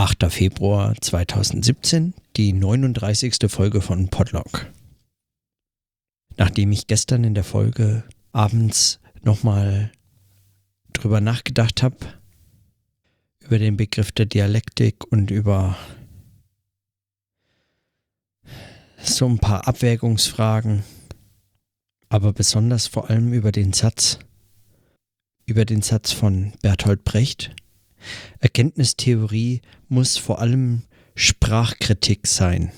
8. Februar 2017, die 39. Folge von Podlog. Nachdem ich gestern in der Folge abends nochmal drüber nachgedacht habe, über den Begriff der Dialektik und über so ein paar Abwägungsfragen, aber besonders vor allem über den Satz, über den Satz von Bertolt Brecht, Erkenntnistheorie muss vor allem Sprachkritik sein.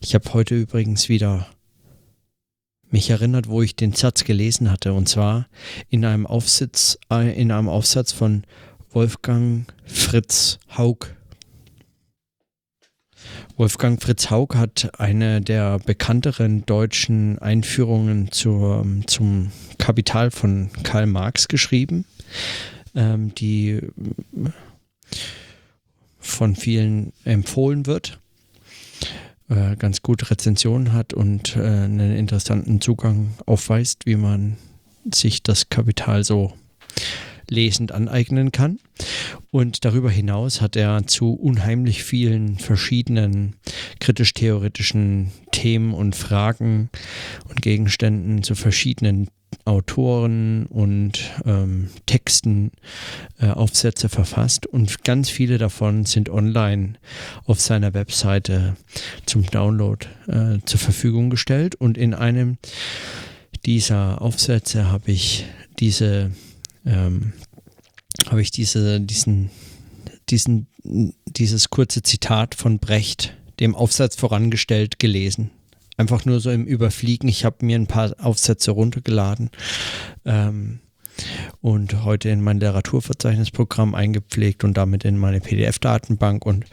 Ich habe heute übrigens wieder mich erinnert, wo ich den Satz gelesen hatte, und zwar in einem Aufsatz, äh, in einem Aufsatz von Wolfgang Fritz Haug. Wolfgang Fritz Haug hat eine der bekannteren deutschen Einführungen zur, zum Kapital von Karl Marx geschrieben ähm, die von vielen empfohlen wird, äh, ganz gute Rezensionen hat und äh, einen interessanten Zugang aufweist, wie man sich das Kapital so lesend aneignen kann. Und darüber hinaus hat er zu unheimlich vielen verschiedenen kritisch-theoretischen Themen und Fragen und Gegenständen zu verschiedenen Autoren und ähm, Texten äh, Aufsätze verfasst und ganz viele davon sind online auf seiner Webseite zum Download äh, zur Verfügung gestellt. Und in einem dieser Aufsätze habe ich diese ähm, habe ich diese diesen diesen dieses kurze Zitat von Brecht dem Aufsatz vorangestellt gelesen einfach nur so im Überfliegen. Ich habe mir ein paar Aufsätze runtergeladen ähm, und heute in mein Literaturverzeichnisprogramm eingepflegt und damit in meine PDF-Datenbank. Und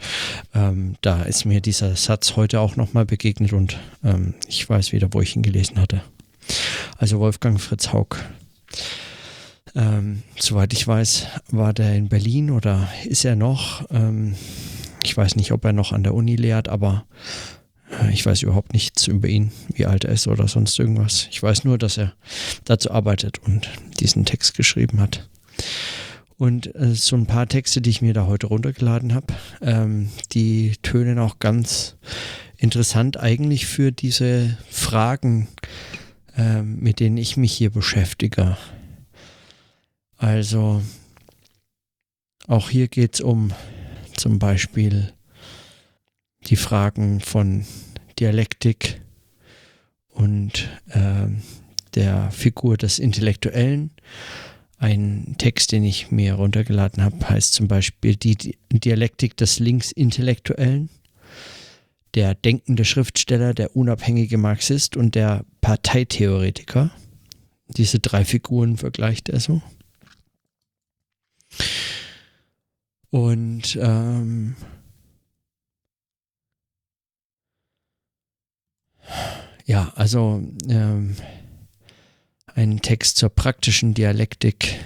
ähm, da ist mir dieser Satz heute auch nochmal begegnet und ähm, ich weiß wieder, wo ich ihn gelesen hatte. Also Wolfgang Fritz Haug. Ähm, soweit ich weiß, war der in Berlin oder ist er noch? Ähm, ich weiß nicht, ob er noch an der Uni lehrt, aber ich weiß überhaupt nichts über ihn, wie alt er ist oder sonst irgendwas. Ich weiß nur, dass er dazu arbeitet und diesen Text geschrieben hat. Und äh, so ein paar Texte, die ich mir da heute runtergeladen habe, ähm, die tönen auch ganz interessant eigentlich für diese Fragen, ähm, mit denen ich mich hier beschäftige. Also auch hier geht es um zum Beispiel die Fragen von Dialektik und äh, der Figur des Intellektuellen. Ein Text, den ich mir runtergeladen habe, heißt zum Beispiel die Dialektik des Linksintellektuellen, der denkende Schriftsteller, der unabhängige Marxist und der Parteitheoretiker. Diese drei Figuren vergleicht er so. Und ähm, Ja, also ähm, ein Text zur praktischen Dialektik.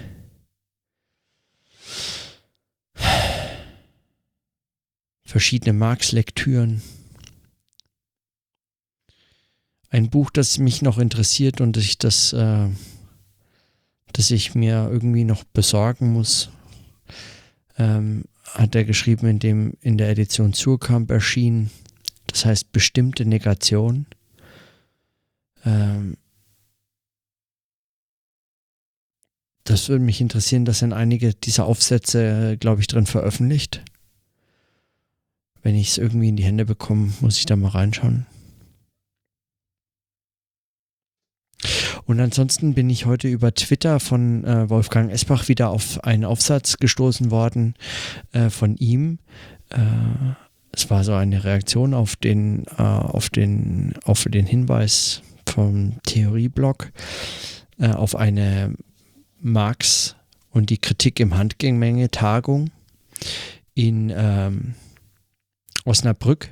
Verschiedene Marx-Lektüren. Ein Buch, das mich noch interessiert und ich das, äh, das ich mir irgendwie noch besorgen muss, ähm, hat er geschrieben, in dem in der Edition Zurkamp erschien. Das heißt bestimmte Negation. Ähm, das würde mich interessieren, dass sind einige dieser Aufsätze, glaube ich, drin veröffentlicht. Wenn ich es irgendwie in die Hände bekomme, muss ich da mal reinschauen. Und ansonsten bin ich heute über Twitter von äh, Wolfgang Esbach wieder auf einen Aufsatz gestoßen worden äh, von ihm. Äh, es war so eine Reaktion auf den, äh, auf den, auf den Hinweis vom Theorieblog äh, auf eine Marx und die Kritik im Handgemenge Tagung in ähm, Osnabrück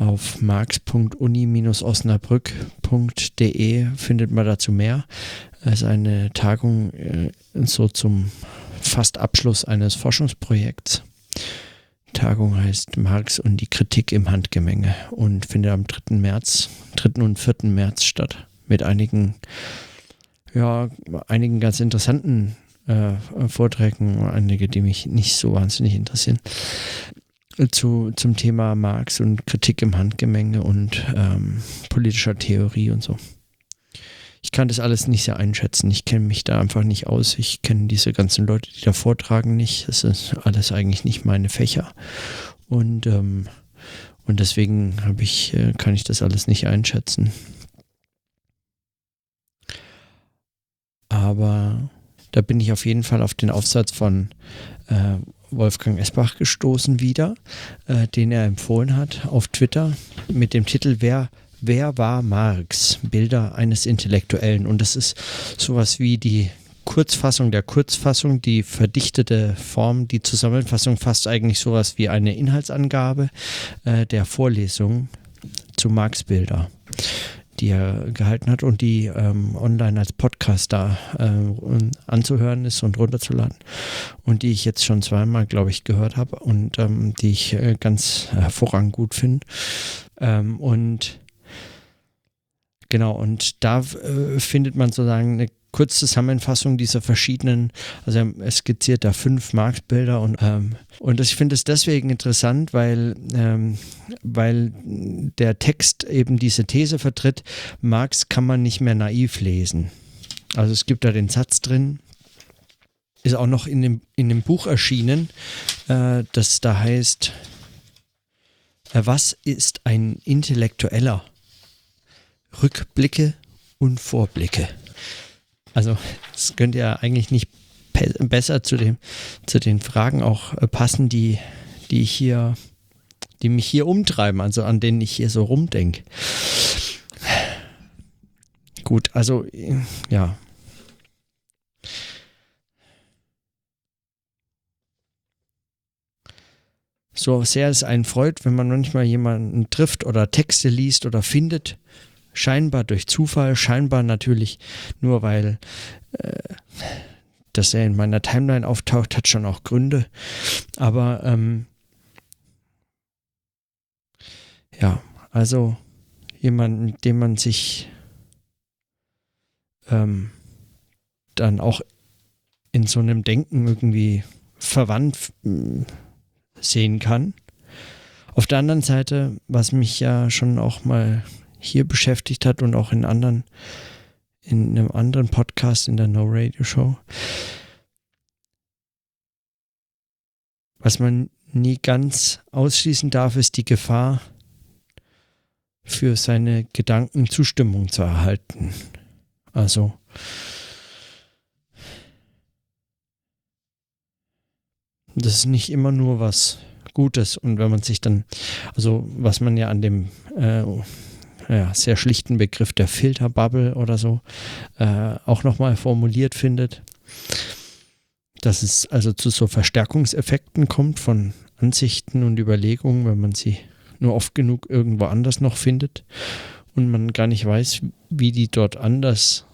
auf marx.uni-osnabrück.de findet man dazu mehr. Es ist eine Tagung äh, so zum fast Abschluss eines Forschungsprojekts. Tagung heißt Marx und die Kritik im Handgemenge und findet am 3. März, 3. und 4. März statt. Mit einigen, ja, einigen ganz interessanten äh, Vorträgen, einige, die mich nicht so wahnsinnig interessieren, zu, zum Thema Marx und Kritik im Handgemenge und ähm, politischer Theorie und so. Ich kann das alles nicht sehr einschätzen. Ich kenne mich da einfach nicht aus. Ich kenne diese ganzen Leute, die da vortragen, nicht. Das ist alles eigentlich nicht meine Fächer. Und, ähm, und deswegen habe ich, äh, kann ich das alles nicht einschätzen. Aber da bin ich auf jeden Fall auf den Aufsatz von äh, Wolfgang Esbach gestoßen wieder, äh, den er empfohlen hat auf Twitter mit dem Titel Wer, Wer war Marx? Bilder eines Intellektuellen. Und das ist sowas wie die Kurzfassung der Kurzfassung, die verdichtete Form, die Zusammenfassung fast eigentlich sowas wie eine Inhaltsangabe äh, der Vorlesung zu Marx Bilder die er gehalten hat und die ähm, online als Podcast da äh, anzuhören ist und runterzuladen. Und die ich jetzt schon zweimal, glaube ich, gehört habe und ähm, die ich äh, ganz hervorragend gut finde. Ähm, und genau, und da äh, findet man sozusagen eine Kurzzusammenfassung dieser verschiedenen, also er skizziert da fünf Marktbilder und, ähm, und ich finde es deswegen interessant, weil, ähm, weil der Text eben diese These vertritt, Marx kann man nicht mehr naiv lesen. Also es gibt da den Satz drin, ist auch noch in dem, in dem Buch erschienen, äh, das da heißt, äh, was ist ein Intellektueller? Rückblicke und Vorblicke. Also es könnte ja eigentlich nicht besser zu, dem, zu den Fragen auch äh, passen, die, die hier, die mich hier umtreiben, also an denen ich hier so rumdenke. Gut, also ja. So sehr es einen freut, wenn man manchmal jemanden trifft oder Texte liest oder findet, Scheinbar durch Zufall, scheinbar natürlich nur weil äh, dass er in meiner Timeline auftaucht, hat schon auch Gründe. Aber ähm, ja, also jemanden, dem man sich ähm, dann auch in so einem Denken irgendwie verwandt äh, sehen kann. Auf der anderen Seite, was mich ja schon auch mal hier beschäftigt hat und auch in anderen, in einem anderen Podcast in der No Radio Show. Was man nie ganz ausschließen darf, ist die Gefahr, für seine Gedanken Zustimmung zu erhalten. Also das ist nicht immer nur was Gutes und wenn man sich dann, also was man ja an dem äh, ja, sehr schlichten Begriff der Filterbubble oder so äh, auch nochmal formuliert findet. Dass es also zu so Verstärkungseffekten kommt von Ansichten und Überlegungen, wenn man sie nur oft genug irgendwo anders noch findet und man gar nicht weiß, wie die dort anders,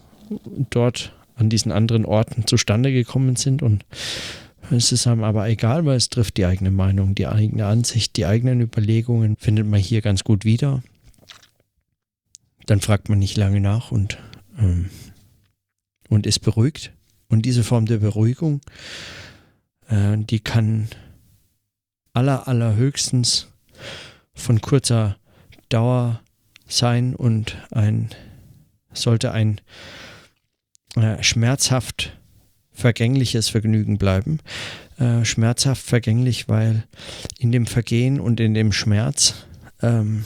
dort an diesen anderen Orten zustande gekommen sind und es ist einem aber egal, weil es trifft die eigene Meinung, die eigene Ansicht, die eigenen Überlegungen findet man hier ganz gut wieder dann fragt man nicht lange nach und, ähm, und ist beruhigt. Und diese Form der Beruhigung, äh, die kann aller, allerhöchstens von kurzer Dauer sein und ein, sollte ein äh, schmerzhaft vergängliches Vergnügen bleiben. Äh, schmerzhaft vergänglich, weil in dem Vergehen und in dem Schmerz ähm,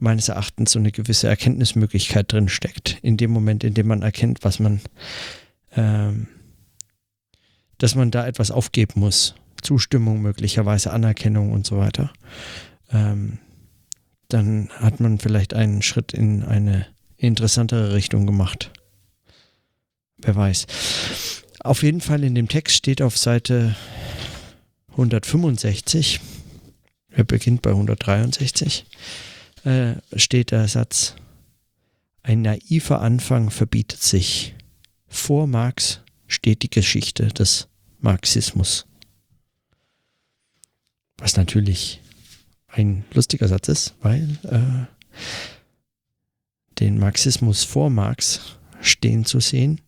meines Erachtens so eine gewisse Erkenntnismöglichkeit drin steckt. In dem Moment, in dem man erkennt, was man, ähm, dass man da etwas aufgeben muss. Zustimmung, möglicherweise Anerkennung und so weiter. Ähm, dann hat man vielleicht einen Schritt in eine interessantere Richtung gemacht. Wer weiß. Auf jeden Fall in dem Text steht auf Seite 165, er beginnt bei 163, äh, steht der Satz, ein naiver Anfang verbietet sich. Vor Marx steht die Geschichte des Marxismus. Was natürlich ein lustiger Satz ist, weil äh, den Marxismus vor Marx stehen zu sehen,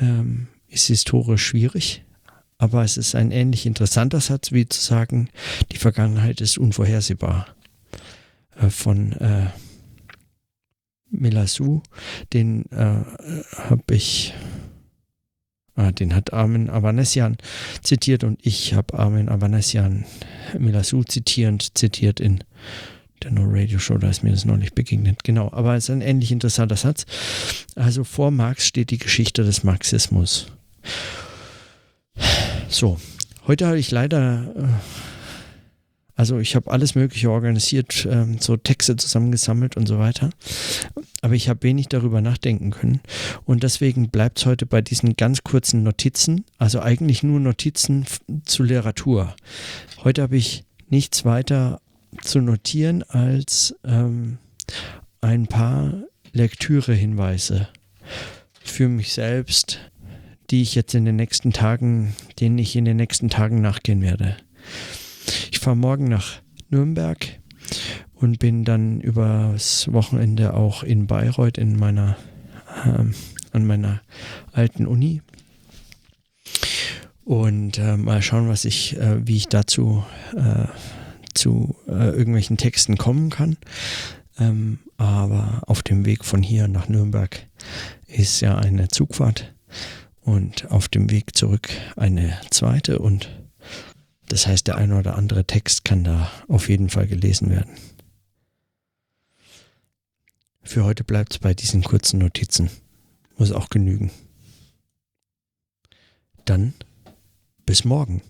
ähm, ist historisch schwierig, aber es ist ein ähnlich interessanter Satz, wie zu sagen, die Vergangenheit ist unvorhersehbar. Äh, von äh, Milasu, den äh, habe ich, ah, den hat Armin Avanesian zitiert und ich habe Armin Avanesian Milasu zitierend zitiert in der No Radio Show, da ist mir das neulich begegnet. Genau, aber es ist ein ähnlich interessanter Satz. Also vor Marx steht die Geschichte des Marxismus. So, heute habe ich leider, äh, also ich habe alles Mögliche organisiert, ähm, so Texte zusammengesammelt und so weiter, aber ich habe wenig darüber nachdenken können und deswegen bleibt es heute bei diesen ganz kurzen Notizen, also eigentlich nur Notizen zu Literatur. Heute habe ich nichts weiter zu notieren als ähm, ein paar Lektürehinweise für mich selbst, die ich jetzt in den nächsten Tagen, denen ich in den nächsten Tagen nachgehen werde. Fahre morgen nach Nürnberg und bin dann übers Wochenende auch in Bayreuth in meiner ähm, an meiner alten Uni und äh, mal schauen, was ich, äh, wie ich dazu äh, zu äh, irgendwelchen Texten kommen kann. Ähm, aber auf dem Weg von hier nach Nürnberg ist ja eine Zugfahrt und auf dem Weg zurück eine zweite und das heißt, der eine oder andere Text kann da auf jeden Fall gelesen werden. Für heute bleibt es bei diesen kurzen Notizen. Muss auch genügen. Dann bis morgen.